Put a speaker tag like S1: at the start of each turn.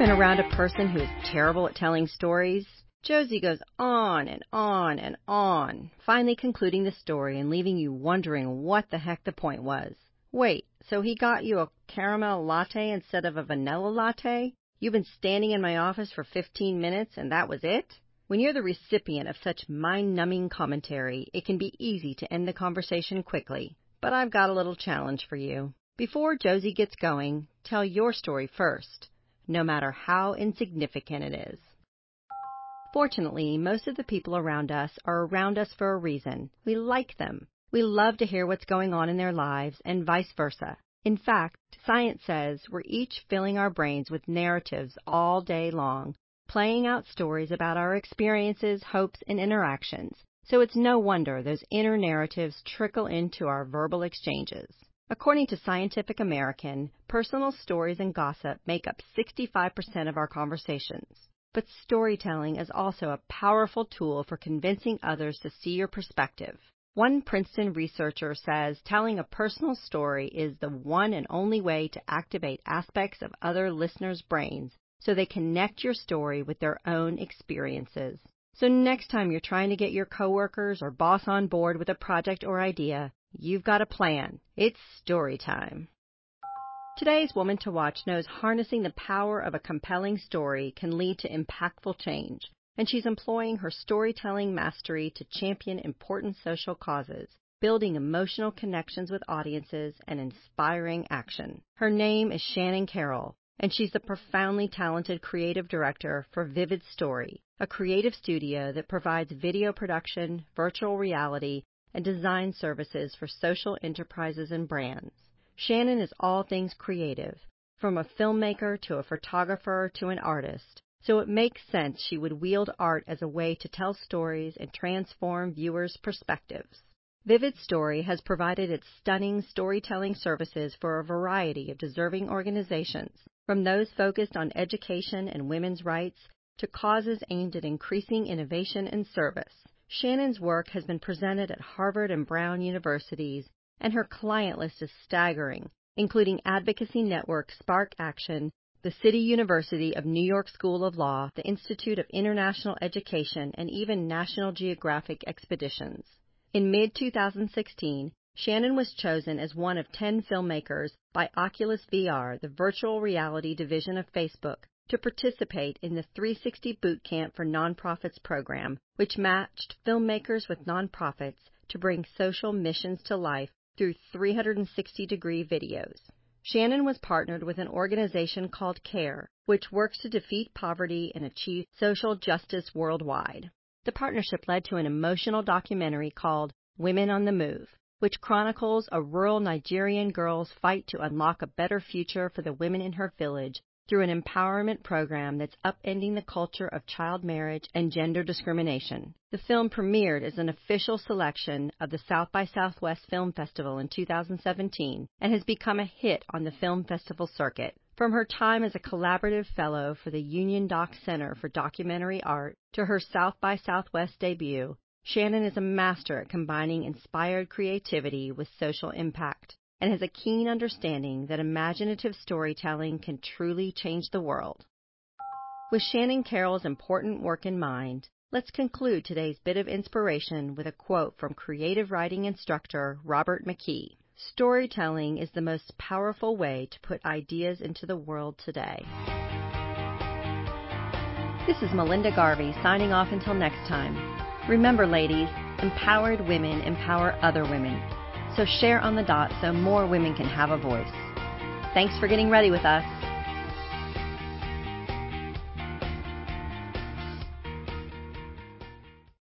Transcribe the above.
S1: been around a person who is terrible at telling stories? Josie goes on and on and on, finally concluding the story and leaving you wondering what the heck the point was. Wait, so he got you a caramel latte instead of a vanilla latte? You've been standing in my office for 15 minutes and that was it? When you're the recipient of such mind numbing commentary, it can be easy to end the conversation quickly. But I've got a little challenge for you. Before Josie gets going, tell your story first, no matter how insignificant it is. Fortunately, most of the people around us are around us for a reason. We like them. We love to hear what's going on in their lives, and vice versa. In fact, science says we're each filling our brains with narratives all day long, playing out stories about our experiences, hopes, and interactions. So it's no wonder those inner narratives trickle into our verbal exchanges. According to Scientific American, personal stories and gossip make up 65% of our conversations. But storytelling is also a powerful tool for convincing others to see your perspective. One Princeton researcher says telling a personal story is the one and only way to activate aspects of other listeners' brains so they connect your story with their own experiences. So next time you're trying to get your coworkers or boss on board with a project or idea, You've got a plan. It's story time. Today's Woman to Watch knows harnessing the power of a compelling story can lead to impactful change, and she's employing her storytelling mastery to champion important social causes, building emotional connections with audiences, and inspiring action. Her name is Shannon Carroll, and she's the profoundly talented creative director for Vivid Story, a creative studio that provides video production, virtual reality, and design services for social enterprises and brands. Shannon is all things creative, from a filmmaker to a photographer to an artist, so it makes sense she would wield art as a way to tell stories and transform viewers' perspectives. Vivid Story has provided its stunning storytelling services for a variety of deserving organizations, from those focused on education and women's rights to causes aimed at increasing innovation and service. Shannon's work has been presented at Harvard and Brown universities, and her client list is staggering, including Advocacy Network Spark Action, the City University of New York School of Law, the Institute of International Education, and even National Geographic Expeditions. In mid 2016, Shannon was chosen as one of 10 filmmakers by Oculus VR, the virtual reality division of Facebook, to participate in the 360 Boot Camp for Nonprofits program, which matched filmmakers with nonprofits to bring social missions to life through 360 degree videos. Shannon was partnered with an organization called CARE, which works to defeat poverty and achieve social justice worldwide. The partnership led to an emotional documentary called Women on the Move, which chronicles a rural Nigerian girl's fight to unlock a better future for the women in her village through an empowerment program that's upending the culture of child marriage and gender discrimination. The film premiered as an official selection of the South by Southwest Film Festival in 2017 and has become a hit on the film festival circuit. From her time as a collaborative fellow for the Union Doc Center for Documentary Art to her South by Southwest debut, Shannon is a master at combining inspired creativity with social impact and has a keen understanding that imaginative storytelling can truly change the world. With Shannon Carroll's important work in mind, let's conclude today's bit of inspiration with a quote from creative writing instructor Robert McKee. Storytelling is the most powerful way to put ideas into the world today. This is Melinda Garvey signing off until next time. Remember, ladies, empowered women empower other women. So share on the dot so more women can have a voice. Thanks for getting ready with us.